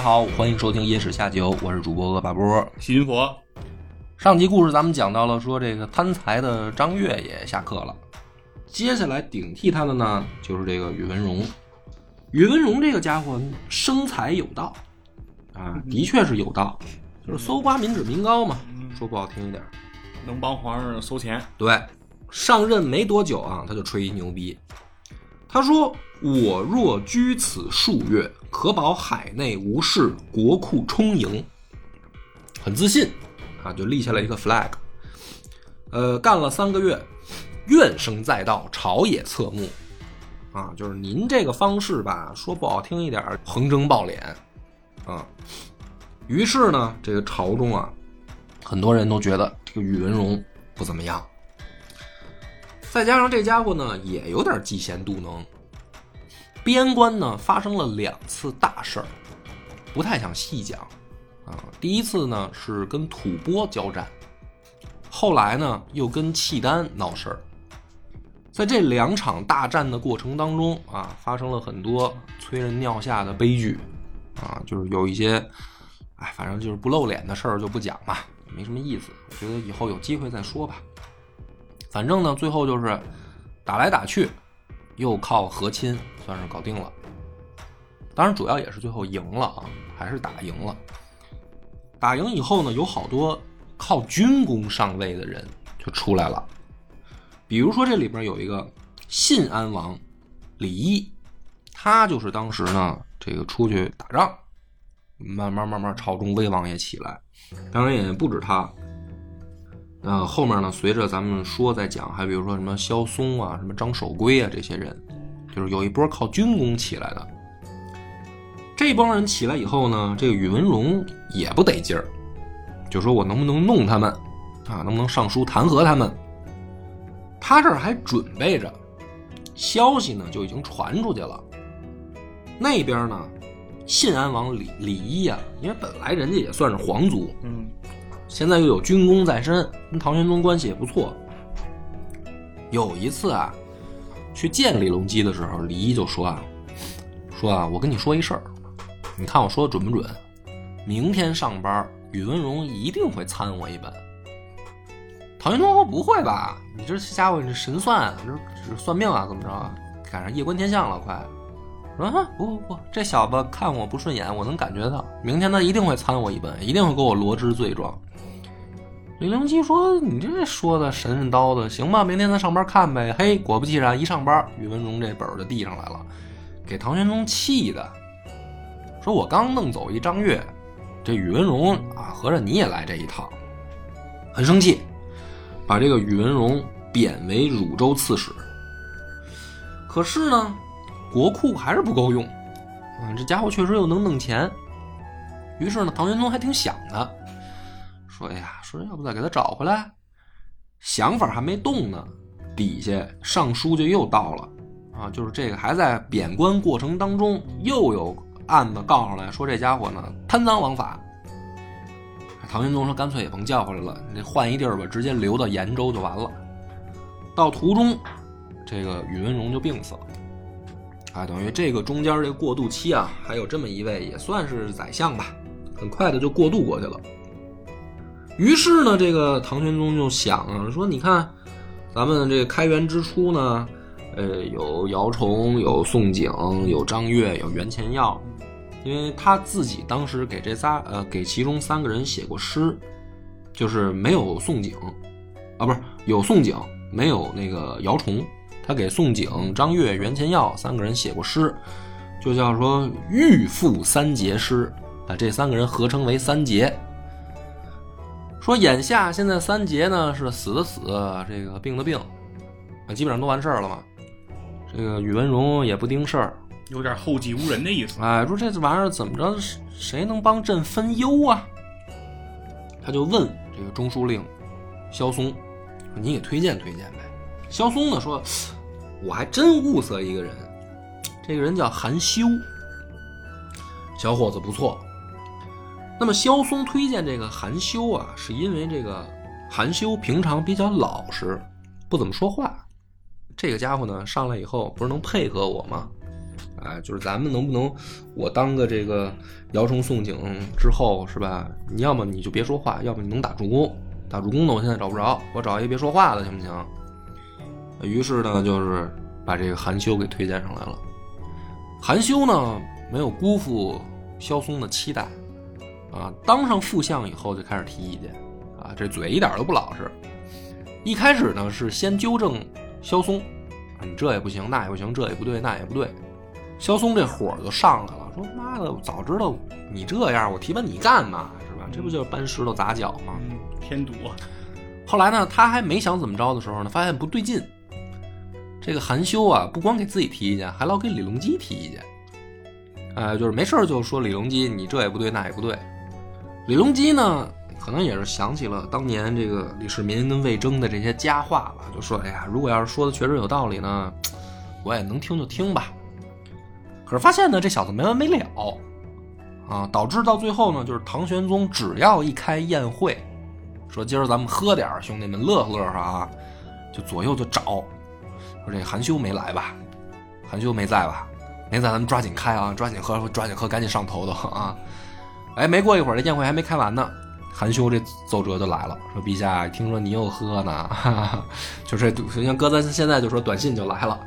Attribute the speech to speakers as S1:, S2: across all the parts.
S1: 家好，欢迎收听《野史下酒》，我是主播恶霸波。
S2: 细菌佛，
S1: 上集故事咱们讲到了，说这个贪财的张悦也下课了，接下来顶替他的呢，就是这个宇文荣。宇文荣这个家伙生财有道啊，的确是有道，就是搜刮民脂民膏嘛，说不好听一点。
S2: 能帮皇上收钱，
S1: 对，上任没多久啊，他就吹牛逼。他说：“我若居此数月，可保海内无事，国库充盈。”很自信啊，就立下了一个 flag。呃，干了三个月，怨声载道，朝野侧目。啊，就是您这个方式吧，说不好听一点，横征暴敛啊。于是呢，这个朝中啊，很多人都觉得这个宇文荣不怎么样。再加上这家伙呢，也有点嫉贤妒能。边关呢发生了两次大事儿，不太想细讲啊。第一次呢是跟吐蕃交战，后来呢又跟契丹闹事儿。在这两场大战的过程当中啊，发生了很多催人尿下的悲剧啊，就是有一些，哎，反正就是不露脸的事儿就不讲嘛，没什么意思。我觉得以后有机会再说吧。反正呢，最后就是打来打去，又靠和亲算是搞定了。当然，主要也是最后赢了啊，还是打赢了。打赢以后呢，有好多靠军功上位的人就出来了。比如说，这里边有一个信安王李毅，他就是当时呢这个出去打仗，慢慢慢慢朝中威望也起来。当然也不止他。呃，后面呢，随着咱们说再讲，还比如说什么萧嵩啊、什么张守珪啊这些人，就是有一波靠军功起来的。这帮人起来以后呢，这个宇文荣也不得劲儿，就说我能不能弄他们啊？能不能上书弹劾他们？他这儿还准备着，消息呢就已经传出去了。那边呢，信安王李李一啊，因为本来人家也算是皇族，
S2: 嗯，
S1: 现在又有军功在身，跟唐玄宗关系也不错。有一次啊，去见李隆基的时候，李一就说啊，说啊，我跟你说一事儿，你看我说的准不准？明天上班，宇文荣一定会参我一本。唐玄宗说不会吧？你这家伙这神算，这这算命啊？怎么着啊？赶上夜观天象了，快！说啊不不不，这小子看我不顺眼，我能感觉到，明天他一定会参我一本，一定会给我罗织罪状。李隆基说：“你这说的神神叨的，行吧？明天咱上班看呗。”嘿，果不其然，一上班，宇文荣这本就递上来了，给唐玄宗气的，说我刚弄走一张月，这宇文荣啊，合着你也来这一套，很生气。把这个宇文荣贬为汝州刺史，可是呢，国库还是不够用，啊，这家伙确实又能弄钱。于是呢，唐玄宗还挺想的，说：“呀，说要不再给他找回来？”想法还没动呢，底下上书就又到了，啊，就是这个还在贬官过程当中，又有案子告上来说这家伙呢贪赃枉法。唐玄宗说：“干脆也甭叫回来了，你换一地儿吧，直接留到延州就完了。”到途中，这个宇文荣就病死了。啊，等于这个中间这个过渡期啊，还有这么一位也算是宰相吧，很快的就过渡过去了。于是呢，这个唐玄宗就想啊，说：“你看，咱们这个开元之初呢，呃，有姚崇，有宋璟，有张悦，有袁乾耀。”因为他自己当时给这仨呃给其中三个人写过诗，就是没有宋璟，啊不是有宋璟没有那个姚崇，他给宋璟、张悦、袁乾耀三个人写过诗，就叫说欲赋三杰诗，把这三个人合称为三杰。说眼下现在三杰呢是死的死，这个病的病，啊基本上都完事儿了嘛。这个宇文荣也不盯事儿。
S2: 有点后继无人的意思。
S1: 哎，说这玩意儿怎么着，谁能帮朕分忧啊？他就问这个中书令萧嵩，你给推荐推荐呗。萧嵩呢说，我还真物色一个人，这个人叫韩休，小伙子不错。那么萧嵩推荐这个韩修啊，是因为这个韩修平常比较老实，不怎么说话。这个家伙呢，上来以后不是能配合我吗？哎，就是咱们能不能，我当个这个摇虫宋景之后是吧？你要么你就别说话，要么你能打助攻。打助攻呢，我现在找不着，我找一个别说话的行不行？于是呢，就是把这个韩修给推荐上来了。韩修呢，没有辜负萧嵩的期待，啊，当上副相以后就开始提意见，啊，这嘴一点都不老实。一开始呢，是先纠正萧嵩，你这也不行，那也不行，这也不对，那也不对。萧嵩这火就上来了，说妈的，早知道你这样，我提拔你干嘛？是吧？这不就是搬石头砸脚吗？
S2: 嗯，添堵。
S1: 后来呢，他还没想怎么着的时候呢，发现不对劲。这个韩修啊，不光给自己提意见，还老给李隆基提意见。哎，就是没事就说李隆基，你这也不对，那也不对。李隆基呢，可能也是想起了当年这个李世民跟魏征的这些佳话吧，就说：“哎呀，如果要是说的确实有道理呢，我也能听就听吧。”可是发现呢，这小子没完没了，啊，导致到最后呢，就是唐玄宗只要一开宴会，说今儿咱们喝点兄弟们乐呵乐呵啊，就左右就找。说这韩休没来吧？韩休没在吧？没在，咱们抓紧开啊，抓紧喝，抓紧喝，赶紧上头头啊！哎，没过一会儿，这宴会还没开完呢，韩休这奏折就来了，说陛下，听说你又喝呢，哈 哈就这，像搁咱现在就说短信就来了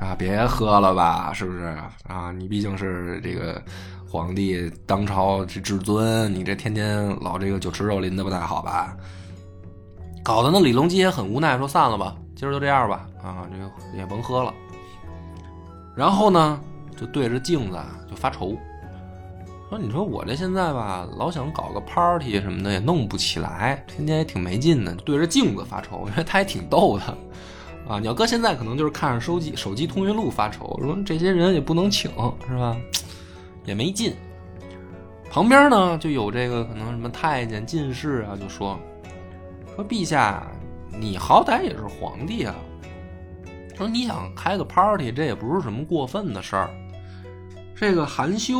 S1: 啊，别喝了吧，是不是啊？你毕竟是这个皇帝，当朝这至尊，你这天天老这个酒池肉林的不太好吧？搞得那李隆基也很无奈，说散了吧，今儿就这样吧，啊，这个也甭喝了。然后呢，就对着镜子就发愁，说：“你说我这现在吧，老想搞个 party 什么的，也弄不起来，天天也挺没劲的。对着镜子发愁，因为他也挺逗的，啊，你要搁现在可能就是看着手机手机通讯录发愁，说这些人也不能请，是吧？也没劲。旁边呢就有这个可能什么太监、进士啊，就说说陛下，你好歹也是皇帝啊。”说你想开个 party，这也不是什么过分的事儿。这个含羞，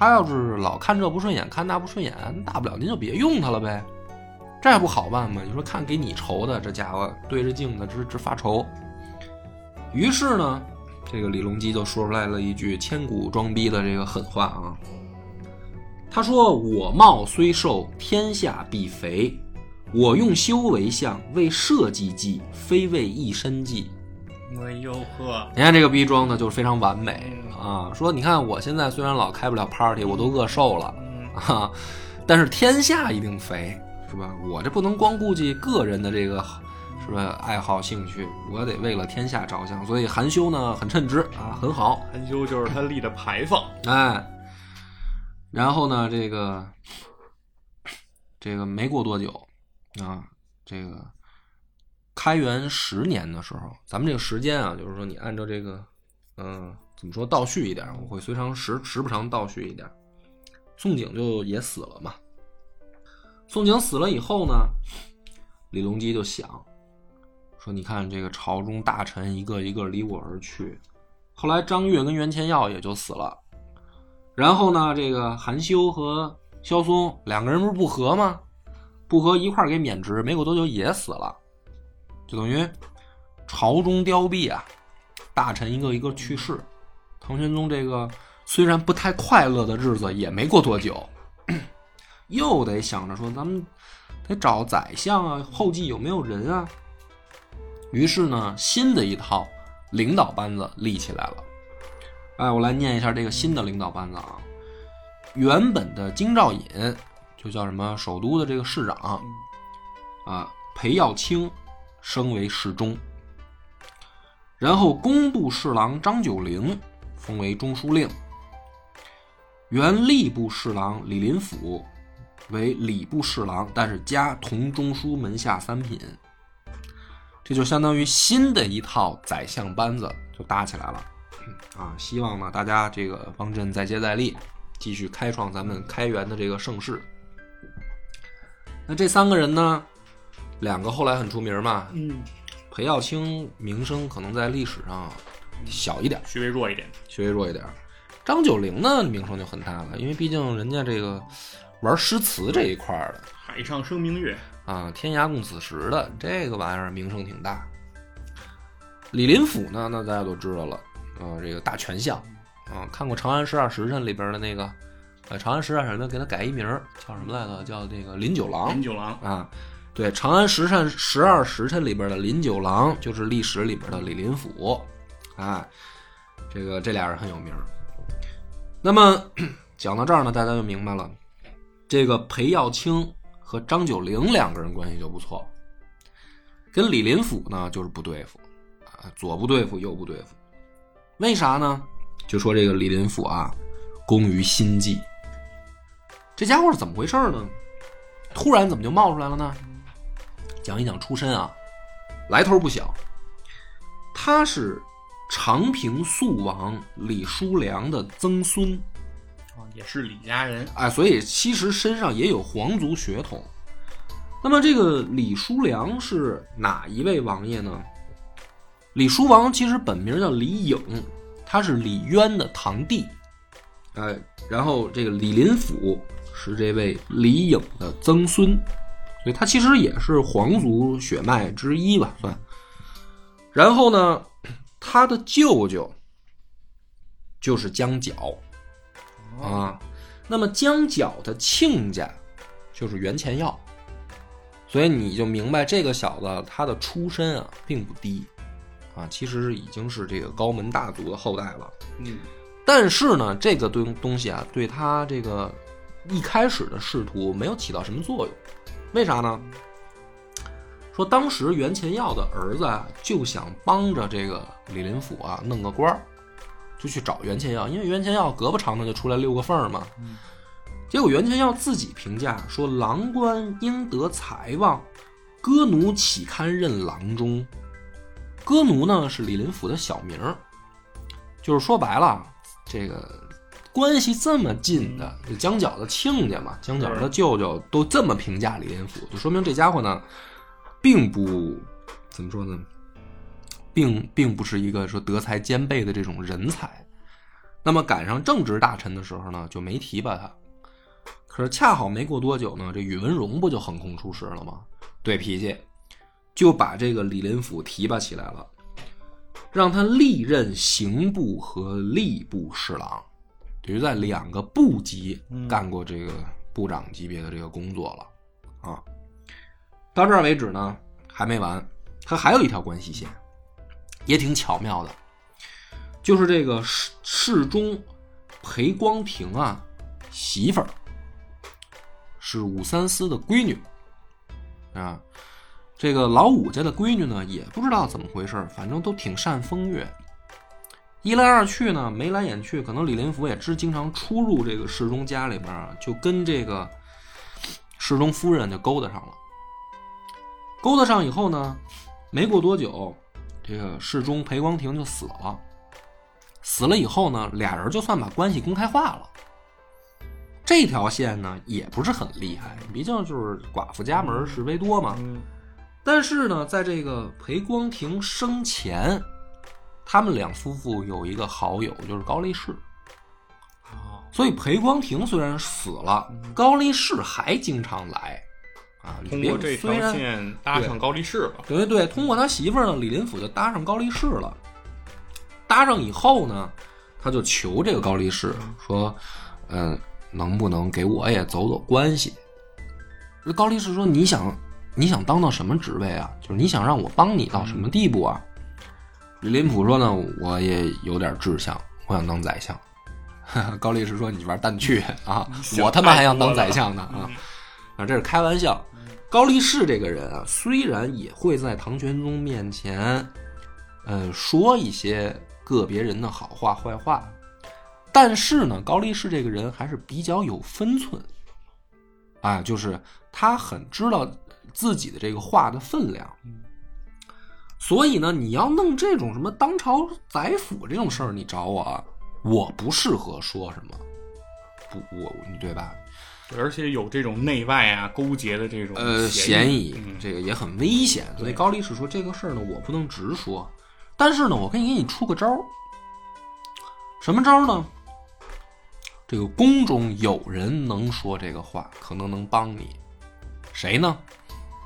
S1: 他要是老看这不顺眼，看那不顺眼，大不了您就别用他了呗，这不好办吗？你说看给你愁的，这家伙对着镜子直直发愁。于是呢，这个李隆基就说出来了一句千古装逼的这个狠话啊。他说：“我貌虽瘦，天下必肥。我用修为相，为社稷计，非为一身计。”
S2: 哎呦呵！
S1: 你看这个逼装的，就是非常完美啊。说你看我现在虽然老开不了 party，我都饿瘦了啊，但是天下一定肥，是吧？我这不能光顾及个人的这个是吧爱好兴趣，我得为了天下着想。所以含羞呢很称职啊，很好。
S2: 含羞就是他立的牌坊，
S1: 哎。然后呢，这个这个没过多久啊，这个。开元十年的时候，咱们这个时间啊，就是说你按照这个，嗯，怎么说倒叙一点，我会随长时时不常倒叙一点。宋璟就也死了嘛。宋璟死了以后呢，李隆基就想说：“你看这个朝中大臣一个一个离我而去，后来张悦跟袁乾耀也就死了，然后呢，这个韩休和萧嵩两个人不是不和吗？不和一块给免职，没过多久也死了。”就等于朝中凋敝啊，大臣一个一个去世，唐玄宗这个虽然不太快乐的日子也没过多久，又得想着说咱们得找宰相啊，后继有没有人啊？于是呢，新的一套领导班子立起来了。哎，我来念一下这个新的领导班子啊。原本的京兆尹就叫什么首都的这个市长啊，裴耀卿。升为侍中，然后工部侍郎张九龄封为中书令，原吏部侍郎李林甫为礼部侍郎，但是加同中书门下三品，这就相当于新的一套宰相班子就搭起来了。啊，希望呢大家这个方阵再接再厉，继续开创咱们开元的这个盛世。那这三个人呢，两个后来很出名嘛，
S2: 嗯，
S1: 裴耀卿名声可能在历史上小一点，
S2: 稍微弱一点。
S1: 稍微弱一点。张九龄呢名声就很大了，因为毕竟人家这个玩诗词这一块儿的
S2: 海上生明月，
S1: 啊，天涯共此时的这个玩意儿名声挺大。李林甫呢，那大家都知道了，啊，这个大权相，啊，看过《长安十二时辰》里边的那个，呃，《长安十二时辰》给他改一名，叫什么来着？叫那个林九郎
S2: 林九郎，
S1: 啊。对，《长安十善十二时辰》里边的林九郎，就是历史里边的李林甫，啊，这个这俩人很有名。那么讲到这儿呢，大家就明白了，这个裴耀卿和张九龄两个人关系就不错，跟李林甫呢就是不对付，啊，左不对付，右不对付。为啥呢？就说这个李林甫啊，工于心计，这家伙是怎么回事呢？突然怎么就冒出来了呢？讲一讲出身啊，来头不小。他是长平肃王李叔良的曾孙，
S2: 啊，也是李家人。
S1: 哎，所以其实身上也有皇族血统。那么这个李叔良是哪一位王爷呢？李叔王其实本名叫李颖，他是李渊的堂弟。哎，然后这个李林甫是这位李颖的曾孙，所以他其实也是皇族血脉之一吧，算。然后呢，他的舅舅就是江角啊。那么江角的亲家就是袁乾耀，所以你就明白这个小子他的出身啊并不低啊，其实已经是这个高门大族的后代了。
S2: 嗯，
S1: 但是呢，这个东东西啊，对他这个一开始的仕途没有起到什么作用。为啥呢？说当时袁前耀的儿子啊，就想帮着这个李林甫啊弄个官儿，就去找袁前耀，因为袁前耀胳膊长的就出来溜个缝儿嘛。结果袁前耀自己评价说：“郎官应得财望，歌奴岂堪任郎中？”歌奴呢是李林甫的小名儿，就是说白了，这个关系这么近的这江角的亲家嘛，江角的舅舅都这么评价李林甫，就说明这家伙呢，并不怎么说呢，并并不是一个说德才兼备的这种人才。那么赶上正直大臣的时候呢，就没提拔他。可是恰好没过多久呢，这宇文荣不就横空出世了吗？对脾气，就把这个李林甫提拔起来了，让他历任刑部和吏部侍郎，等于在两个部级干过这个部长级别的这个工作了啊。到这儿为止呢，还没完，他还有一条关系线，也挺巧妙的，就是这个侍侍中裴光庭啊媳妇儿是武三思的闺女啊。这个老武家的闺女呢，也不知道怎么回事，反正都挺善风月。一来二去呢，眉来眼去，可能李林甫也知经常出入这个侍中家里边啊，就跟这个侍中夫人就勾搭上了。勾搭上以后呢，没过多久，这个侍中裴光庭就死了。死了以后呢，俩人就算把关系公开化了。这条线呢，也不是很厉害，毕竟就是寡妇家门是非多嘛。但是呢，在这个裴光庭生前，他们两夫妇有一个好友，就是高力士。
S2: 哦，
S1: 所以裴光庭虽然死了，高力士还经常来啊。
S2: 通过这条线搭上高力士了。
S1: 对对对，通过他媳妇儿呢，李林甫就搭上高力士了。搭上以后呢，他就求这个高力士说：“嗯，能不能给我也走走关系？”这高力士说：“你想，你想当到什么职位啊？就是你想让我帮你到什么地步啊？”李林甫说呢：“我也有点志向，我想当宰相。”高力士说：“你玩蛋去啊！我他妈还想当宰相呢啊！”啊，这是开玩笑。高力士这个人啊，虽然也会在唐玄宗面前，呃，说一些个别人的好话、坏话，但是呢，高力士这个人还是比较有分寸，啊，就是他很知道自己的这个话的分量。所以呢，你要弄这种什么当朝宰辅这种事儿，你找我啊，我不适合说什么，不，我你对吧？
S2: 对而且有这种内外啊勾结的这种
S1: 呃，
S2: 嫌
S1: 嫌疑
S2: 嗯，
S1: 这个也很危险，所以高力士说这个事儿呢，我不能直说，但是呢，我可以给你出个招儿。什么招儿呢？这个宫中有人能说这个话，可能能帮你。谁呢？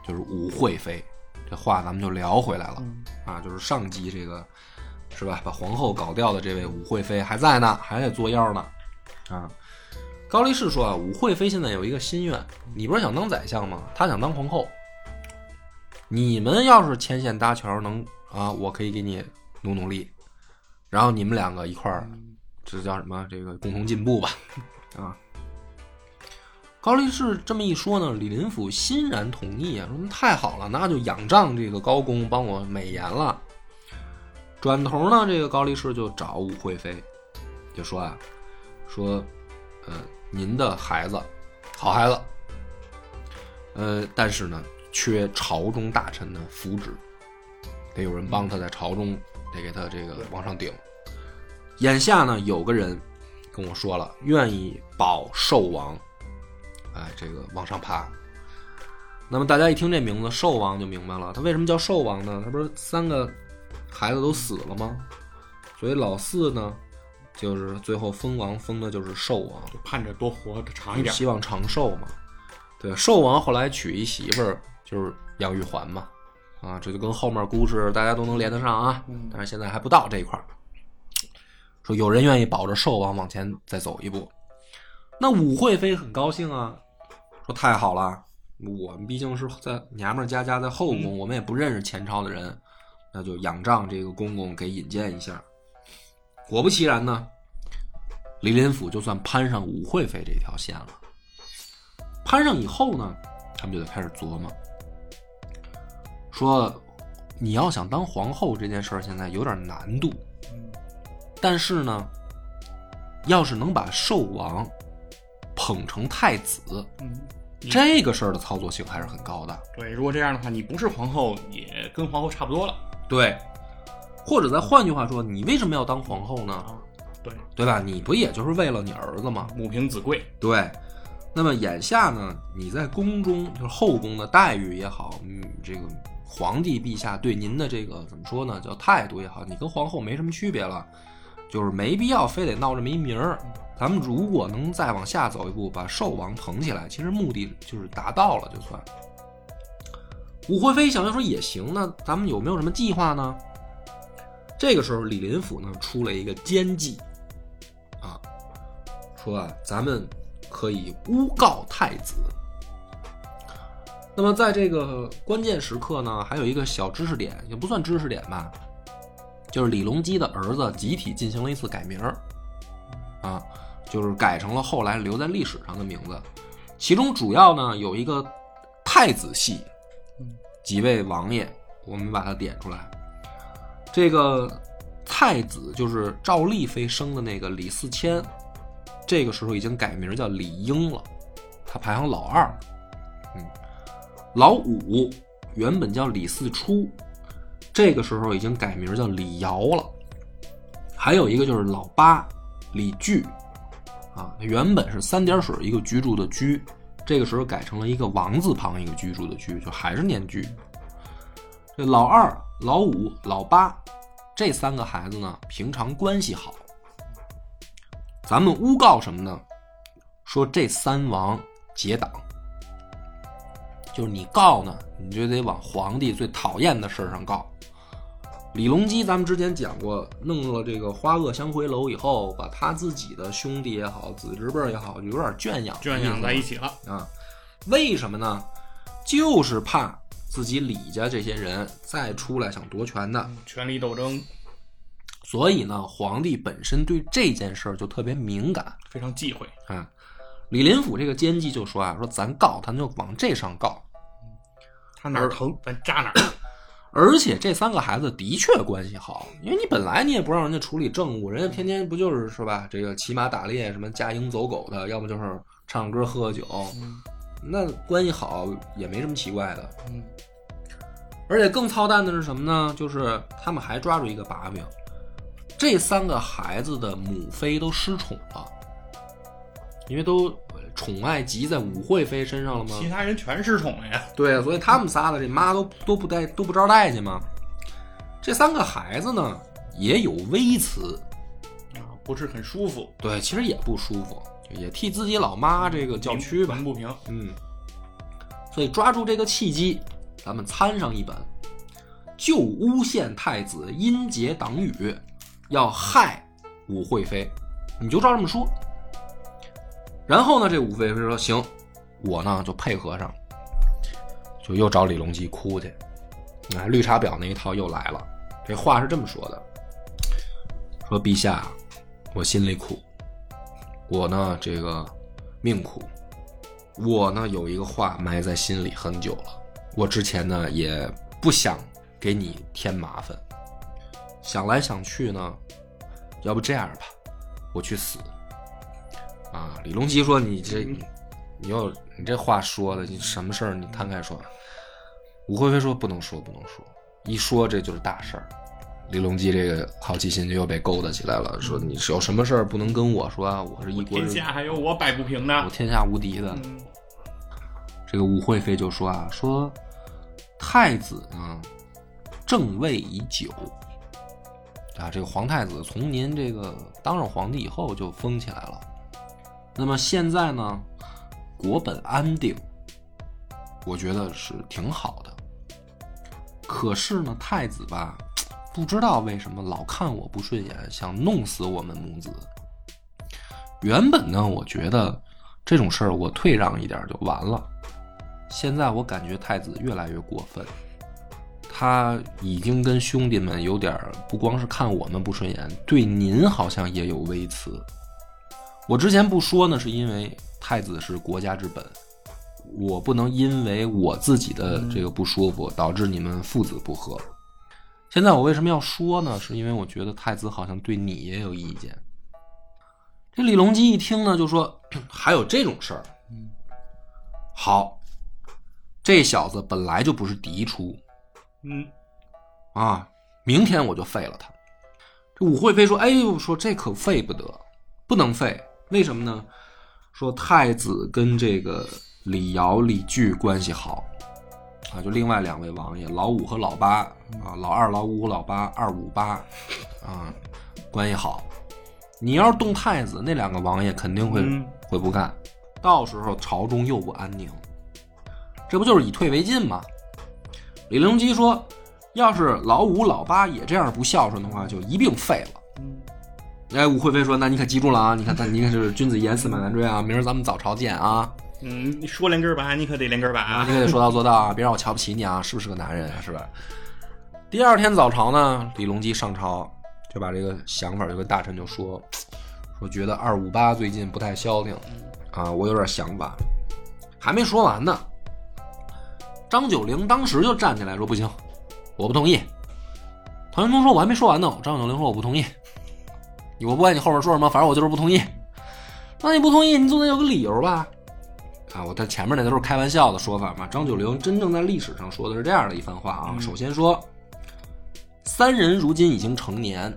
S1: 就是武惠妃。这话咱们就聊回来了、
S2: 嗯
S1: 啊，就是上集这个是吧？把皇后搞掉的这位武惠妃还在呢，还在作妖呢啊。高力士说啊，武惠妃现在有一个心愿，你不是想当宰相吗？她想当皇后。你们要是牵线搭桥能啊，我可以给你努努力，然后你们两个一块儿，这叫什么？这个共同进步吧，啊。高力士这么一说呢，李林甫欣然同意啊，说太好了，那就仰仗这个高公帮我美言了。转头呢，这个高力士就找武惠妃，就说啊，说，呃，您的孩子，好孩子，呃，但是呢，缺朝中大臣的扶植，得有人帮他在朝中得给他这个往上顶。眼下呢，有个人跟我说了，愿意保寿王，哎，这个往上爬。那么大家一听这名字“寿王”就明白了，他为什么叫寿王呢？他不是三个孩子都死了吗？所以老四呢，就是最后封王封的就是寿王。
S2: 就盼着多活得长一点。
S1: 希望长寿嘛。对，寿王后来娶一媳妇儿就是杨玉环嘛，啊，这就跟后面故事大家都能连得上啊。
S2: 嗯
S1: 但是现在还不到这一块儿。说有人愿意保着寿王往前再走一步，那武惠妃很高兴啊，说太好了，我们毕竟是在娘们儿家家在后宫，我们也不认识前朝的人，那就仰仗这个公公给引荐一下。果不其然呢，李林甫就算攀上武惠妃这条线了。攀上以后呢，他们就得开始琢磨，说你要想当皇后这件事儿现在有点难度，但是呢，要是能把寿王捧成太子，
S2: 嗯，
S1: 这个事儿的操作性还是很高的。
S2: 对，如果这样的话，你不是皇后，也跟皇后差不多了
S1: 对，或者再换句话说，你为什么要当皇后呢？
S2: 啊。对，
S1: 对吧？你不也就是为了你儿子吗？
S2: 母凭子贵。
S1: 对。那么眼下呢，你在宫中就是后宫的待遇也好，嗯，这个皇帝陛下对您的这个怎么说呢，叫态度也好，你跟皇后没什么区别了，就是没必要非得闹这么一名儿。咱们如果能再往下走一步，把寿王捧起来，其实目的就是达到了，就算。武惠妃想要说也行，那咱们有没有什么计划呢？这个时候，李林甫呢出了一个奸计，啊，说啊，咱们可以诬告太子。那么在这个关键时刻呢，还有一个小知识点，也不算知识点吧，就是李隆基的儿子集体进行了一次改名儿，啊，就是改成了后来留在历史上的名字。其中主要呢有一个太子系几位王爷，我们把它点出来。这个太子就是赵丽妃生的那个李嗣谦，这个时候已经改名叫李英了，他排行老二。嗯，老五原本叫李嗣初，这个时候已经改名叫李尧了。还有一个就是老八李据，啊，原本是三点水一个居住的居，这个时候改成了一个王字旁一个居住的居，就还是念居。这老二、老五、老八这三个孩子呢，平常关系好。咱们诬告什么呢？说这三王结党，就是你告呢，你就得往皇帝最讨厌的事儿上告。李隆基，咱们之前讲过，弄了这个花萼相回楼以后，把他自己的兄弟也好，子侄辈儿也好，就有点圈养
S2: 圈养在一起了。
S1: 啊。为什么呢？就是怕自己李家这些人再出来想夺权的，
S2: 权力斗争
S1: 所以呢，皇帝本身对这件事儿就特别敏感
S2: 非常忌讳。
S1: 啊。李林甫这个奸计就说啊，说咱告他就往这上告，
S2: 他哪儿疼，咱扎哪儿。
S1: 而且这三个孩子的确关系好，因为你本来你也不让人家处理政务，人家天天不就是是吧？这个骑马打猎，什么驾鹰走狗的，要么就是唱歌喝酒，
S2: 嗯
S1: 那关系好也没什么奇怪的。
S2: 嗯
S1: 而且更操蛋的是什么呢？就是他们还抓住一个把柄，这三个孩子的母妃都失宠了，因为都宠爱集在武惠妃身上了吗？
S2: 其他人全失宠了呀。
S1: 对，所以他们仨的这妈都都不带都不招待去吗。这三个孩子呢也有微词，
S2: 啊，不是很舒服，
S1: 对，其实也不舒服，也替自己老妈这个叫屈吧
S2: 鸣。不平。
S1: 嗯，所以抓住这个契机，咱们参上一本，就诬陷太子阴节党羽，要害武惠妃，你就照这么说。然后呢，这武惠妃说行，我呢就配合上，就又找李隆基哭去。啊，绿茶婊那一套又来了。这话是这么说的：说陛下，我心里苦，我呢这个命苦，我呢有一个话埋在心里很久了。我之前呢也不想给你添麻烦，想来想去呢，要不这样吧，我去死。啊，李隆基说：“你这，你要你这话说的，你什么事儿你摊开说。”武惠妃说：“不能说，不能说，一说这就是大事儿。”李隆基这个好奇心就又被勾搭起来了，说：“你是有什么事儿不能跟我说啊？我是一国
S2: 天下还有我摆不平的
S1: 我。天下无敌的。
S2: 嗯
S1: 这个武惠妃就说啊，说太子啊正位已久啊，这个皇太子从您这个当上皇帝以后就封起来了。那么现在呢，国本安定，我觉得是挺好的。可是呢，太子吧，不知道为什么老看我不顺眼，想弄死我们母子。原本呢，我觉得这种事儿我退让一点就完了。现在我感觉太子越来越过分，他已经跟兄弟们有点儿不光是看我们不顺眼，对您好像也有微词。我之前不说呢，是因为太子是国家之本，我不能因为我自己的这个不舒服导致你们父子不和。现在我为什么要说呢？是因为我觉得太子好像对你也有意见。这李隆基一听呢，就说还有这种事儿。好，这小子本来就不是嫡出
S2: 嗯，
S1: 啊，明天我就废了他。这武惠妃说：“哎呦，说这可废不得，不能废。为什么呢？说太子跟这个李尧、李据关系好啊，就另外两位王爷老五和老八啊，老二、老五、老八，二五八啊，关系好。你要是动太子，那两个王爷肯定会、
S2: 嗯
S1: 会不干，到时候朝中又不安宁。这不就是以退为进吗？李隆基说，要是老五、老八也这样不孝顺的话，就一并废了。
S2: 嗯
S1: 哎，武惠妃说：“那你可记住了啊！你看，他你看是君子言，驷马难追啊！明儿咱们早朝见啊！
S2: 嗯，你说连根儿拔，你可得连根儿拔
S1: 啊，你可得说到做到啊！别让我瞧不起你啊！是不是个男人啊？是吧？”第二天早朝呢，李隆基上朝就把这个想法就跟大臣就说：“说觉得二五八最近不太消停啊，我有点想法。”还没说完呢，张九龄当时就站起来说：“不行，我不同意。”唐玄宗说：“我还没说完呢。”张九龄说：“我不同意。”我不管你后面说什么，反正我就是不同意。那你不同意，你总得有个理由吧？啊，我在前面那都是开玩笑的说法嘛。张九龄真正在历史上说的是这样的一番话啊。
S2: 嗯
S1: 首先说，三人如今已经成年，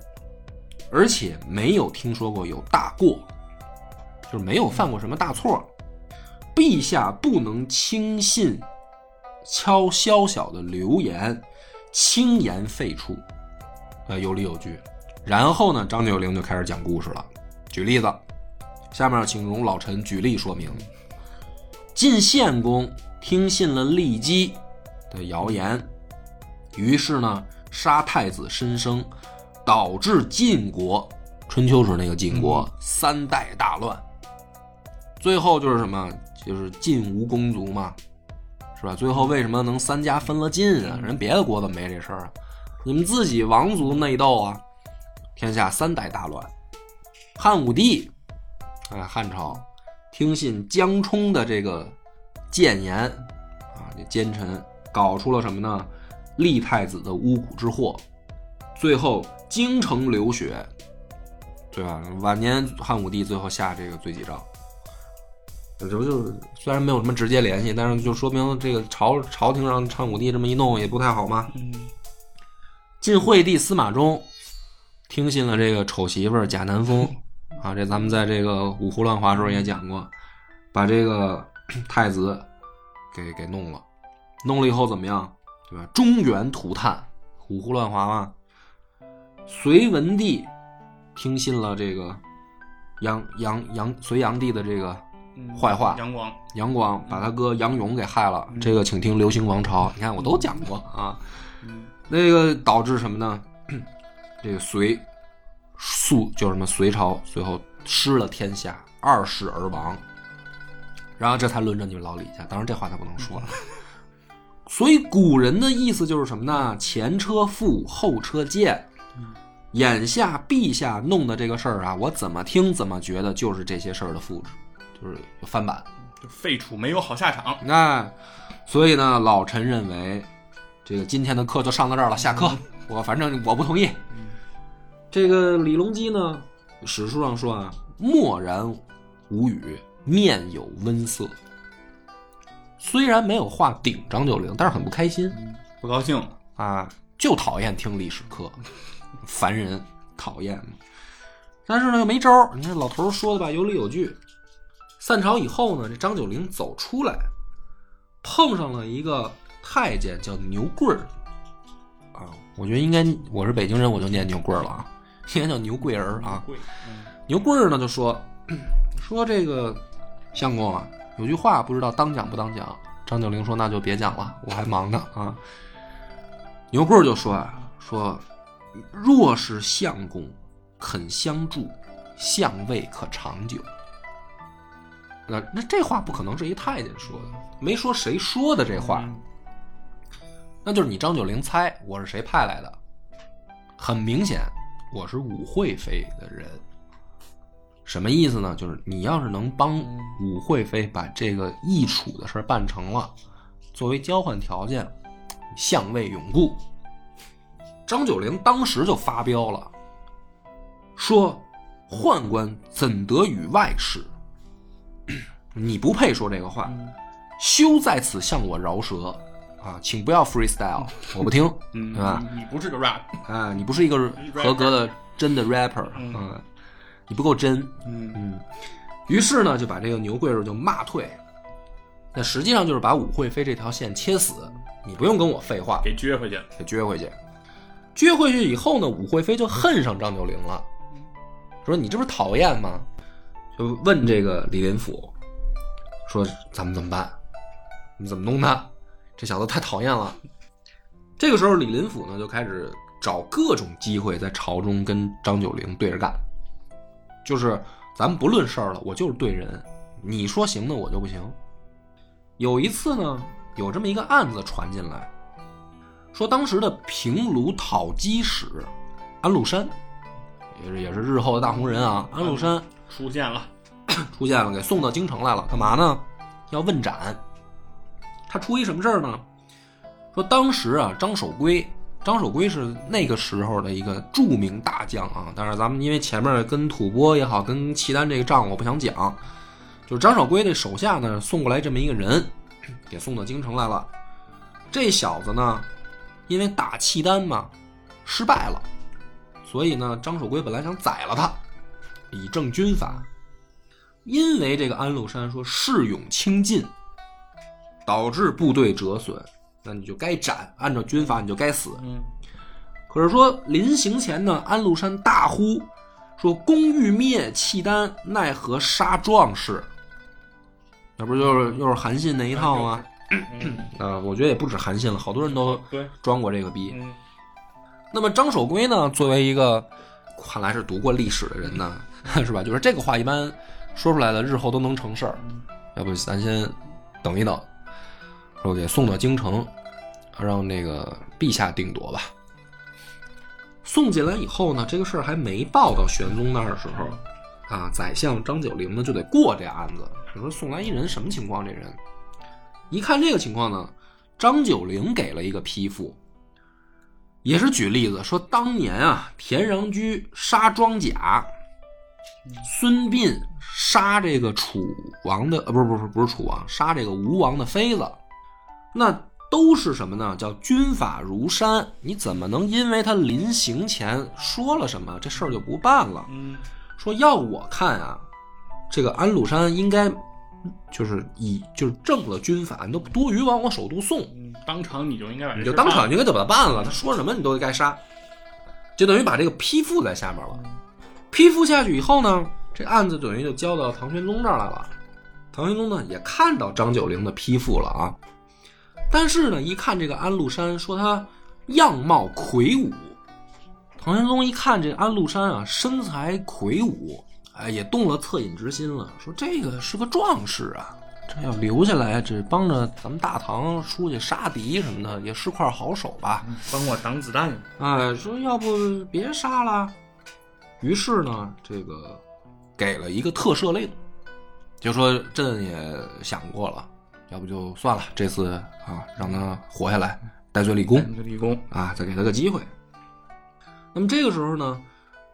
S1: 而且没有听说过有大过，就是没有犯过什么大错。陛下不能轻信敲宵小的流言，轻言废黜，呃，有理有据。然后呢，张九龄就开始讲故事了，举例子。下面请容老臣举例说明。晋献公听信了骊姬的谣言，于是呢杀太子申生，导致晋国春秋时那个晋国、三代大乱。最后就是什么？就是晋无公族嘛，是吧？最后为什么能三家分了晋啊？人别的国怎么没这事儿啊？你们自己王族内斗啊！天下三代大乱，汉武帝，哎，汉朝听信江充的这个谏言啊，这奸臣搞出了什么呢？立太子的巫蛊之祸，最后京城流血，对吧？晚年汉武帝最后下这个罪己诏。这不就虽然没有什么直接联系，但是就说明这个朝朝廷让汉武帝这么一弄也不太好嘛。
S2: 嗯
S1: 晋惠帝司马衷听信了这个丑媳妇儿贾南风 啊，这咱们在这个五胡乱华时候也讲过，把这个太子给给弄了，弄了以后怎么样，对吧？中原涂炭，五胡乱华嘛。隋文帝听信了这个杨杨杨隋炀帝的这个
S2: 嗯
S1: 坏话
S2: 杨广，
S1: 杨广，把他哥杨勇给害了，这个请听《流星王朝》，你看我都讲过啊。
S2: 嗯
S1: 那个导致什么呢？这个隋肃就什么隋朝最后失了天下，二世而亡，然后这才轮着你们老李家。当然这话他不能说了。所以古人的意思就是什么呢？前车覆，后车鉴。眼下陛下弄的这个事儿啊，我怎么听怎么觉得就是这些事儿的复制，就是翻版。
S2: 就废除没有好下场。
S1: 那所以呢，老臣认为，这个今天的课就上到这儿了，下课。我反正我不同意。这个李隆基呢，史书上说啊，默然无语，面有温色。虽然没有话顶张九龄，但是很不开心
S2: 不高兴，
S1: 啊，就讨厌听历史课，烦人，讨厌。但是呢，又没招儿你看老头说的吧，有理有据。散朝以后呢，这张九龄走出来，碰上了一个太监叫牛贵儿啊。我觉得应该我是北京人，我就念牛贵儿了啊，应该叫牛贵儿啊。
S2: 嗯
S1: 牛贵儿呢就说 说这个相公啊，有句话不知道当讲不当讲。张九龄说那就别讲了，我还忙呢啊。牛贵儿就说啊说，若是相公肯相助，相位可长久。那那这话不可能是一太监说的，没说谁说的这话，
S2: 嗯
S1: 那就是你张九龄猜我是谁派来的。很明显，我是武惠妃的人。什么意思呢？就是你要是能帮武惠妃把这个易楚的事儿办成了，作为交换条件，相位永固。张九龄当时就发飙了，说：“宦官怎得与外事？你不配说这个话，休在此向我饶舌啊！请不要 freestyle，我不听，
S2: 嗯，
S1: 对吧？
S2: 你你不是个 rap，
S1: 啊，你不是一个合格的真的 rapper，
S2: 嗯
S1: 嗯，你不够真，
S2: 嗯
S1: 嗯。于是呢，就把这个牛贵人就骂退。那实际上就是把武惠妃这条线切死，你不用跟我废话，
S2: 给撅回去。
S1: 给撅回去。撅回去以后呢，武惠妃就恨上张九龄了，说你这不是讨厌吗？就问这个李林甫，说咱们怎么办？你怎么弄他？这小子太讨厌了。这个时候，李林甫呢就开始找各种机会在朝中跟张九龄对着干，就是咱们不论事儿了，我就是对人，你说行的我就不行。有一次呢，有这么一个案子传进来，说当时的平卢讨击使安禄山，也是也是日后的大红人啊，安禄山
S2: 出现了，
S1: 出现了，给送到京城来了，干嘛呢？要问斩。出一什么事儿呢？说当时啊，张守珪，张守珪是那个时候的一个著名大将啊。但是咱们因为前面跟吐蕃也好，跟契丹这个仗我不想讲，就是张守珪的手下呢送过来这么一个人，给送到京城来了。这小子呢，因为打契丹嘛，失败了，所以呢，张守珪本来想宰了他，以正军法。因为这个安禄山说恃勇轻进，导致部队折损，那你就该斩，按照军法你就该死。
S2: 嗯
S1: 可是说临行前呢，安禄山大呼说：“公欲灭契丹，奈何杀壮士？”那不就是又是韩信那一套吗？
S2: 嗯，
S1: 啊、我觉得也不止韩信了，好多人都，装过这个逼。
S2: 嗯
S1: 那么张守珪呢，作为一个看来是读过历史的人呢，是吧？就是这个话一般说出来的，日后都能成事儿。要不咱先等一等，说给送到京城，让那个陛下定夺吧。送进来以后呢，这个事儿还没报到玄宗那儿的时候，啊，宰相张九龄呢就得过这案子。你说送来一人什么情况？这人一看这个情况呢，张九龄给了一个批复，也是举例子说，当年啊，田穰苴杀庄贾，孙膑杀这个楚王的，呃，不是不是不是楚王，杀这个吴王的妃子，那都是什么呢？叫军法如山，你怎么能因为他临行前说了什么，这事儿就不办了？
S2: 嗯，
S1: 说要我看啊，这个安禄山应该就是以就是正了军法，你都多余往我首都送，
S2: 嗯当场你就应该把这
S1: 你就当场就应该就把他办了，他说什么你都该杀，就等于把这个批复在下面了。批复下去以后呢，这案子等于就交到唐玄宗这儿来了。唐玄宗呢也看到张九龄的批复了啊，但是呢，一看这个安禄山，说他样貌魁梧。唐玄宗一看这安禄山啊，身材魁梧，哎，也动了恻隐之心了，说这个是个壮士啊，这要留下来，这帮着咱们大唐出去杀敌什么的，也是块好手吧。
S2: 帮我挡子弹。
S1: 哎，说要不别杀了。于是呢，这个给了一个特赦令，就说朕也想过了，要不就算了，这次啊让他活下来，戴罪立功
S2: 戴罪立功，
S1: 啊，再给他个机会。那么这个时候呢，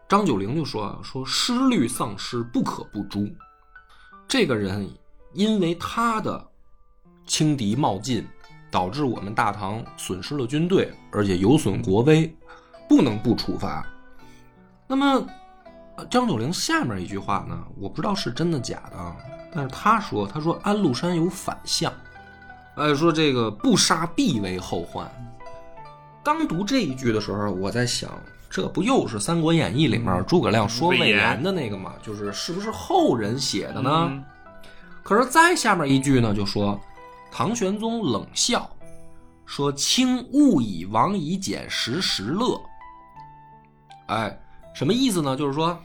S1: 张九龄就说啊，说失律丧失不可不诛。这个人因为他的轻敌冒进，导致我们大唐损失了军队，而且有损国威，不能不处罚。那么，呃张九龄下面一句话呢，我不知道是真的假的啊，但是他说，他说安禄山有反相，哎，说这个不杀必为后患。刚读这一句的时候，我在想，这不又是《三国演义》里面诸葛亮说魏
S2: 魏延
S1: 延的那个吗？就是是不是后人写的呢？
S2: 嗯
S1: 可是再下面一句呢，就说唐玄宗冷笑，说卿勿以王以简时时乐。哎，什么意思呢？就是说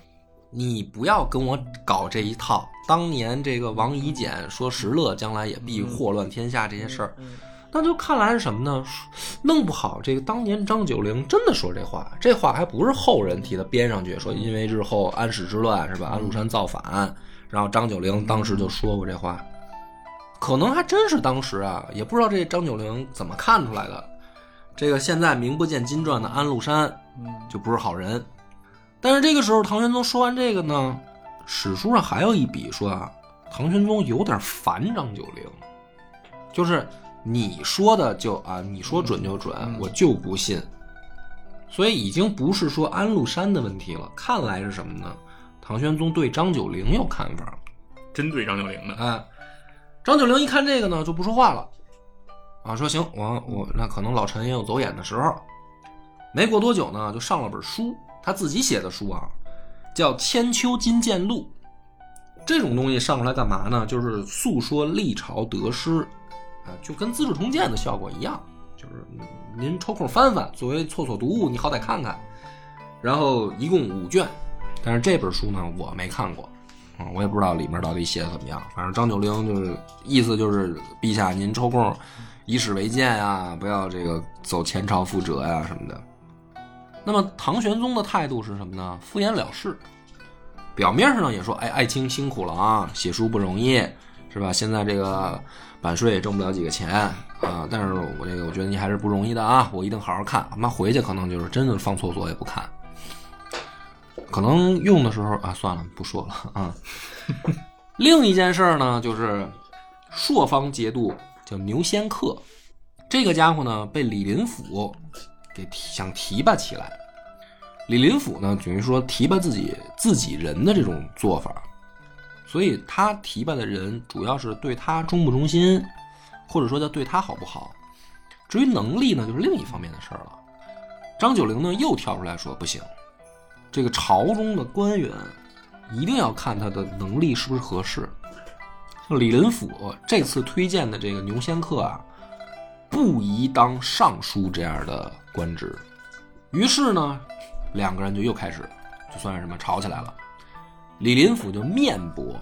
S1: 你不要跟我搞这一套。当年这个王以简说石勒将来也必祸乱天下这些事儿，那就看来是什么呢？弄不好这个当年张九龄真的说这话，这话还不是后人替他编上去，说因为日后安史之乱是吧？安禄山造反，然后张九龄当时就说过这话，可能还真是当时啊，也不知道这张九龄怎么看出来的。这个现在名不见经传的安禄山
S2: 嗯
S1: 就不是好人，但是这个时候唐玄宗说完这个呢，史书上还有一笔说啊，唐玄宗有点烦张九龄，就是你说的就啊，你说准就准，我就不信。所以已经不是说安禄山的问题了，看来是什么呢？唐玄宗对张九龄有看法。
S2: 针对张九龄的，
S1: 哎，张九龄一看这个呢，就不说话了，啊，说行，我我那可能老臣也有走眼的时候。没过多久呢，就上了本书，他自己写的书啊，叫《千秋金鉴录》。这种东西上出来干嘛呢？就是诉说历朝得失，啊，就跟《资治通鉴》的效果一样，就是您抽空翻翻，作为绰绰读物，你好歹看看。然后一共五卷，但是这本书呢，我没看过。嗯，我也不知道里面到底写的怎么样。反正张九龄就是意思就是，陛下您抽空以史为鉴啊，不要这个走前朝覆辙呀、什么的。那么唐玄宗的态度是什么呢？敷衍了事，表面上呢也说，哎，爱卿辛苦了啊，写书不容易，是吧？现在这个版税也挣不了几个钱啊，但是我这个我觉得你还是不容易的啊，我一定好好看。妈回去可能就是真的放厕所也不看。可能用的时候啊，算了，不说了啊。另一件事儿呢，就是朔方节度叫牛仙客，这个家伙呢被李林甫给提想提拔起来。李林甫呢，等于说提拔自己自己人的这种做法，所以他提拔的人主要是对他忠不忠心，或者说叫对他好不好。至于能力呢，就是另一方面的事儿了。张九龄呢又跳出来说不行，这个朝中的官员一定要看他的能力是不是合适。像李林甫这次推荐的这个牛仙客啊，不宜当尚书这样的官职。于是呢，两个人就又开始，就算是什么吵起来了。李林甫就面驳，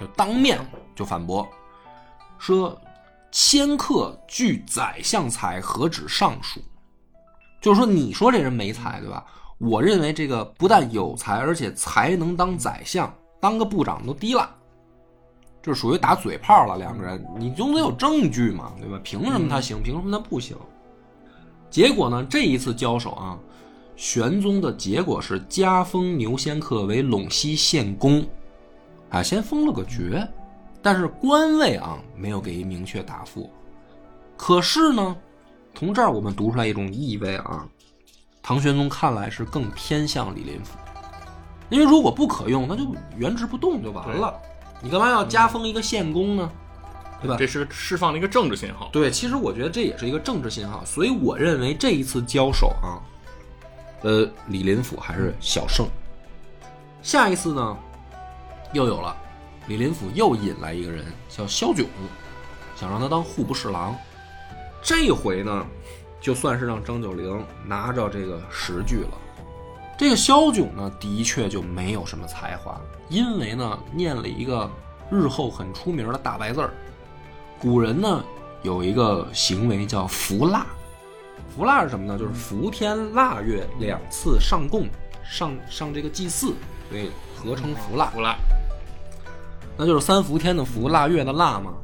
S1: 就当面就反驳，说：“迁客具宰相才，何止尚书？”就是说，你说这人没才，对吧？我认为这个不但有才，而且才能当宰相，当个部长都低了，这属于打嘴炮了。两个人，你总得有证据嘛，对吧？凭什么他行？凭什么他不行？结果呢，这一次交手啊，玄宗的结果是加封牛仙客为陇西县公，啊，先封了个爵，但是官位啊没有给一明确答复。可是呢，从这儿我们读出来一种意味啊，唐玄宗看来是更偏向李林甫，因为如果不可用，那就原职不动就完了。你干嘛要加封一个县公呢？对吧？
S2: 这是释放了一个政治信号。
S1: 对，其实我觉得这也是一个政治信号，所以我认为这一次交手啊，呃，李林甫还是小胜。下一次呢，又有了，李林甫又引来一个人叫萧炯，想让他当户部侍郎。这回呢，就算是让张九龄拿着这个实据了。这个萧炯呢，的确就没有什么才华，因为呢，念了一个日后很出名的大白字儿。古人呢有一个行为叫伏腊，伏腊是什么呢？就是伏天腊月两次上供，上上这个祭祀，所以合称伏腊。
S2: 服了，
S1: 那就是三伏天的伏，腊月的腊嘛。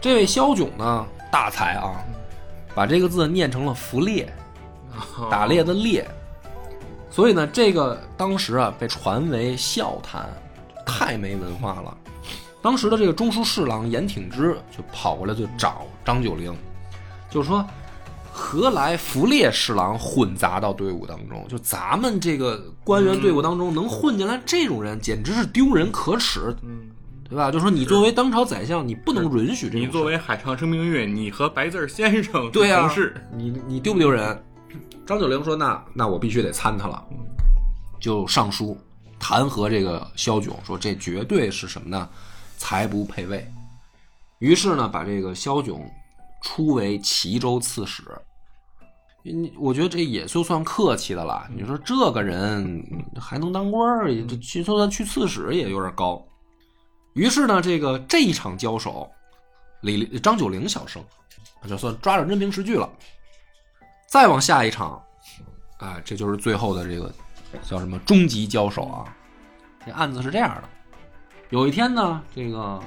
S1: 这位萧炯呢，大才啊，把这个字念成了伏猎，打猎的猎。所以呢，这个当时啊被传为笑谈，太没文化了。当时的这个中书侍郎严挺之就跑过来就找张九龄，就说：“何来伏猎侍郎混杂到队伍当中？就咱们这个官员队伍当中能混进来这种人，简直是丢人可耻，
S2: 嗯，
S1: 对吧？就说你作为当朝宰相，你不能允许这种。
S2: 你作为海上生明月，你和白字儿先生
S1: 对啊
S2: 同事，
S1: 你你丢不丢人？张九龄说：“那那我必须得参他了。”就上书弹劾这个萧炯，说这绝对是什么呢？才不配位。于是呢，把这个萧炯出为齐州刺史。你我觉得这也就算客气的了。你说这个人还能当官儿，这去就算去刺史也有点高。于是呢，这个这一场交手，李张九龄小胜，就算抓着真凭实据了。再往下一场，啊，这就是最后的这个叫什么终极交手啊。这案子是这样的：有一天呢，这个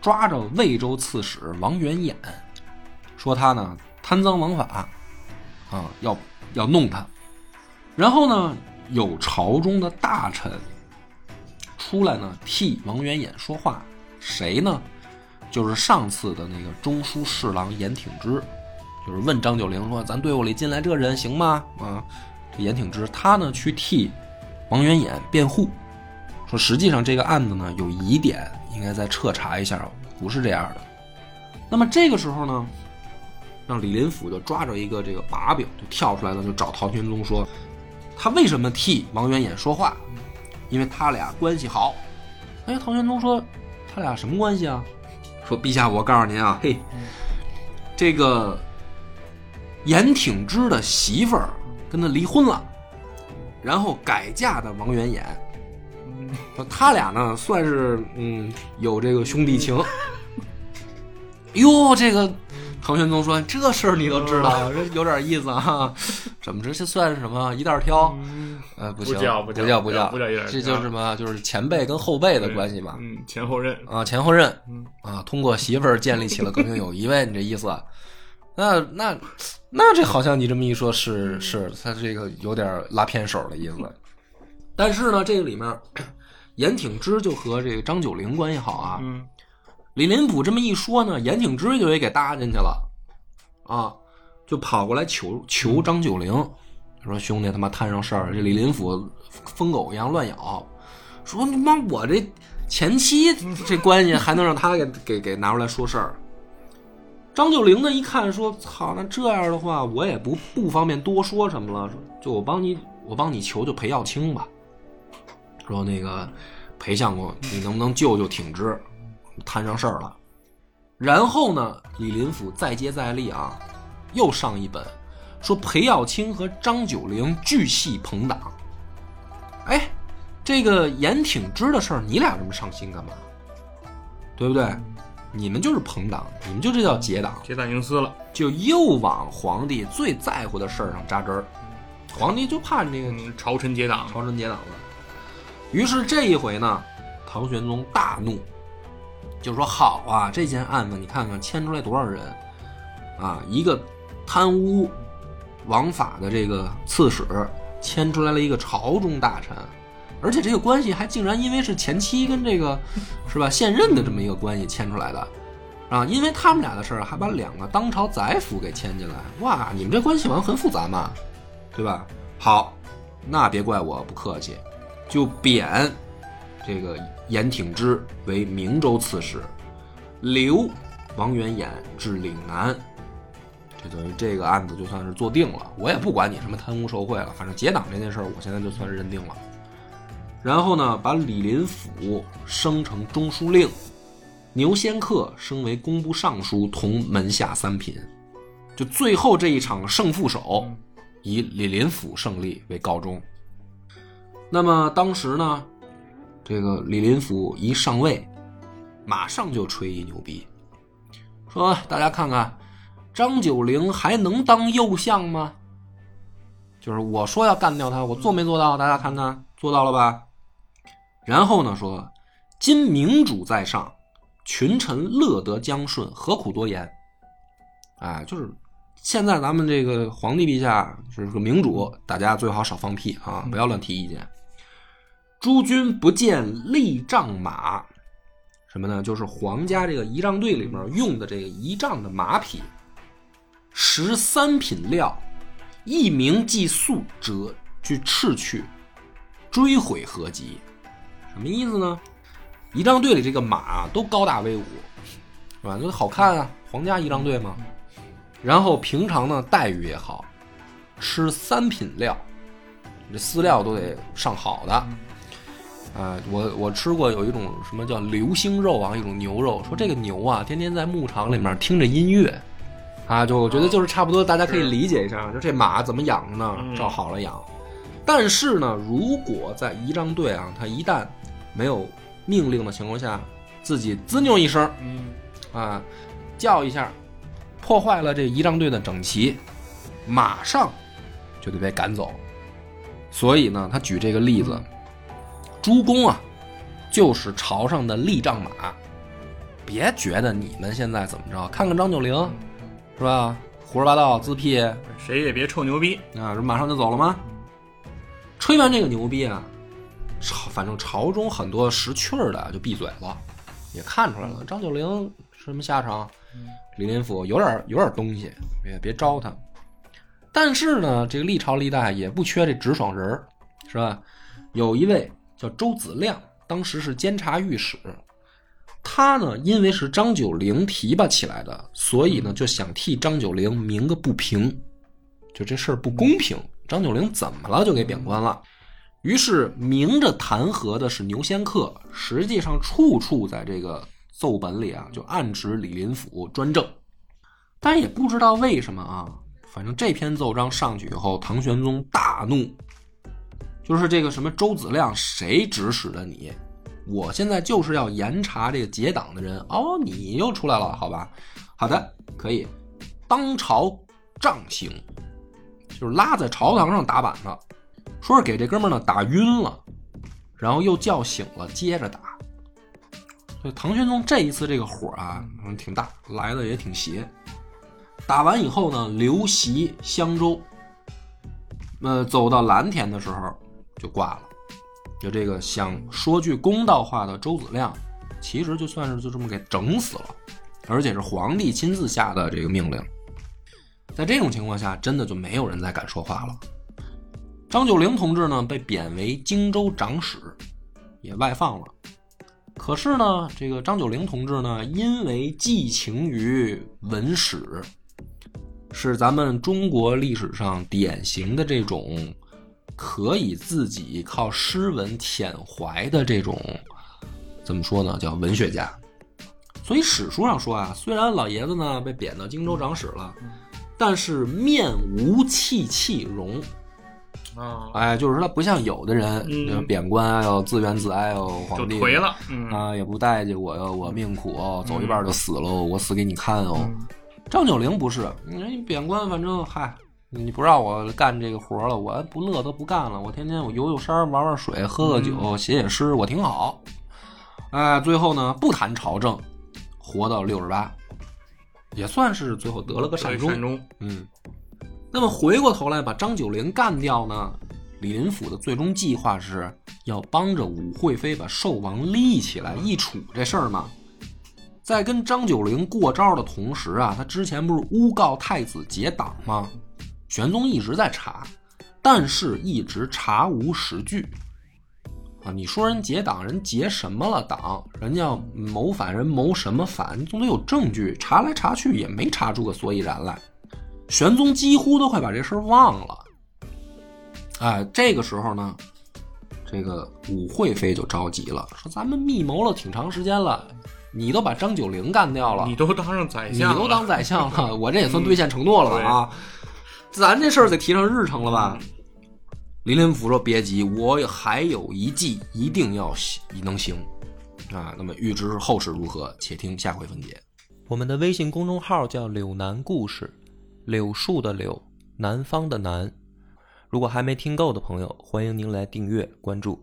S1: 抓着魏州刺史王元衍，说他呢贪赃枉法，啊，要要弄他。然后呢，有朝中的大臣出来呢替王元衍说话，谁呢？就是上次的那个中书侍郎严挺之。就是问张九龄说：“咱队伍里进来这人行吗？”啊，这严挺之他呢去替王元衍辩护，说实际上这个案子呢有疑点，应该再彻查一下，不是这样的。那么这个时候呢，让李林甫就抓着一个这个把柄，就跳出来了，就找唐玄宗说，他为什么替王元衍说话？因为他俩关系好。哎，唐玄宗说他俩什么关系啊？说陛下，我告诉您啊，嘿，这个。严挺之的媳妇儿跟他离婚了，然后改嫁的王元衍，他俩呢算是嗯有这个兄弟情。哟，这个唐玄宗说这事儿你都知道，这有点意思啊。怎么着这算是什么一袋挑？呃，不行，不
S2: 不叫
S1: 叫叫
S2: 不叫不叫一袋
S1: 这就是什么？就是前辈跟后辈的关系嘛。
S2: 嗯，前后任，
S1: 啊，前后任
S2: 嗯
S1: 啊，通过媳妇儿建立起了革命友谊呗，你这意思？那那那这好像你这么一说，是是，他这个有点拉偏手的意思。但是呢，这个里面严挺之就和这个张九龄关系好啊。
S2: 嗯
S1: 李林甫这么一说呢，严挺之就也给搭进去了，啊，就跑过来求求张九龄，说兄弟他妈摊上事儿，这李林甫疯狗一样乱咬，说你妈我这前妻 这关系还能让他给给给拿出来说事儿。张九龄呢一看说操，那这样的话我也不不方便多说什么了，说就我帮你我帮你求求裴耀卿吧，说那个裴相公你能不能救救挺之？摊上事儿了。然后呢，李林甫再接再厉啊，又上一本，说裴耀卿和张九龄巨系朋党。哎，这个严挺之的事儿，你俩这么上心干嘛？对不对？你们就是朋党，你们就这叫结党，
S2: 结党营私了。
S1: 就又往皇帝最在乎的事儿上扎针儿。皇帝就怕你这个
S2: 嗯，朝臣结党，
S1: 朝臣结党了。于是这一回呢，唐玄宗大怒，就说：“好啊，这件案子你看看牵出来多少人啊！一个贪污枉法的这个刺史，牵出来了一个朝中大臣，而且这个关系还竟然因为是前妻跟这个是吧现任的这么一个关系牵出来的，啊，因为他们俩的事儿还把两个当朝宰辅给牵进来，哇，你们这关系好像很复杂嘛，对吧？好，那别怪我不客气，就贬这个严挺之为明州刺史，留王元衍至岭南。这等于这个案子就算是做定了，我也不管你什么贪污受贿了，反正结党这件事儿，我现在就算是认定了。然后呢，把李林甫升成中书令，牛仙客升为工部尚书，同门下三品。就最后这一场胜负手，以李林甫胜利为告终。那么当时呢，这个李林甫一上位，马上就吹一牛逼，说大家看看。张九龄还能当右相吗？就是我说要干掉他，我做没做到？大家看看，做到了吧？然后呢，说今明主在上，群臣乐得将顺，何苦多言？哎，就是现在咱们这个皇帝陛下是个明主，大家最好少放屁啊，不要乱提意见。诸君不见立仗马，什么呢？就是皇家这个仪仗队里面用的这个仪仗的马匹。十三品料，一名即速者，去斥去，追悔何及？什么意思呢？仪仗队里这个马都高大威武，是吧？就好看啊，皇家仪仗队嘛。然后平常呢待遇也好，吃三品料，这饲料都得上好的。啊，我我吃过有一种什么叫流星肉啊，一种牛肉，说这个牛啊，天天在牧场里面听着音乐。啊，就我觉得就是差不多，大家可以理解一下，就这马怎么养呢？照好了养。但是呢，如果在仪仗队啊，他一旦没有命令的情况下，自己滋扭一声，啊，叫一下，破坏了这仪仗队的整齐，马上就得被赶走。所以呢，他举这个例子，诸公啊，就是朝上的立仗马。别觉得你们现在怎么着，看看张九龄。是吧？胡说八道，自辟，
S2: 谁也别臭牛逼
S1: 啊！这马上就走了吗？吹完这个牛逼啊，朝反正朝中很多识趣儿的就闭嘴了，也看出来了张九龄什么下场。李林甫有点有点东西，别别招他。但是呢，这个历朝历代也不缺这直爽人是吧？有一位叫周子亮，当时是监察御史。他呢，因为是张九龄提拔起来的，所以呢就想替张九龄鸣个不平，就这事儿不公平。张九龄怎么了，就给贬官了。于是明着弹劾的是牛仙客，实际上处处在这个奏本里啊，就暗指李林甫专政。但也不知道为什么啊，反正这篇奏章上去以后，唐玄宗大怒，就是这个什么周子亮，谁指使的你？我现在就是要严查这个结党的人哦，你又出来了，好吧？好的，可以，当朝杖刑，就是拉在朝堂上打板子，说是给这哥们儿呢打晕了，然后又叫醒了，接着打。所以唐玄宗这一次这个火啊，挺大，来的也挺邪。打完以后呢，刘袭襄州，呃，走到蓝田的时候就挂了。就这个想说句公道话的周子亮，其实就算是就这么给整死了，而且是皇帝亲自下的这个命令。在这种情况下，真的就没有人再敢说话了。张九龄同志呢，被贬为荆州长史，也外放了。可是呢，这个张九龄同志呢，因为寄情于文史，是咱们中国历史上典型的这种。可以自己靠诗文填怀的这种，怎么说呢？叫文学家。所以史书上说啊，虽然老爷子呢被贬到荆州长史了，但是面无戚戚容。
S2: 啊，
S1: 哎，就是说他不像有的人，贬官啊要自怨自哀哦，皇帝
S2: 颓了
S1: 啊，也不待见我哟，我命苦哦，走一半就死喽，我死给你看哦。张九龄不是，你贬官反正嗨。你不让我干这个活了，我不乐都不干了。我天天我游游山，玩玩水，喝喝酒，写写诗，我挺好。哎，最后呢，不谈朝政，活到六十八，也算是最后得了个善终。
S2: 善终。
S1: 嗯。那么回过头来把张九龄干掉呢，李林甫的最终计划是要帮着武惠妃把寿王立起来易处这事儿嘛。在跟张九龄过招的同时啊，他之前不是诬告太子结党吗？玄宗一直在查，但是一直查无实据。啊，你说人结党，人结什么了党？人家谋反人谋什么反？你总得有证据，查来查去也没查出个所以然来。玄宗几乎都快把这事儿忘了。哎，这个时候呢，这个武惠妃就着急了，说：“咱们密谋了挺长时间了，你都把张九龄干掉了，
S2: 你都当上宰相了，
S1: 都当宰相了，我这也算兑现承诺了吧啊！咱这事儿得提上日程了吧？”林林甫说：“别急，我还有一计，一定要行能行啊！那么预知后事如何，且听下回分解。
S3: 我们的微信公众号叫“柳南故事”，柳树的柳，南方的南。如果还没听够的朋友，欢迎您来订阅关注。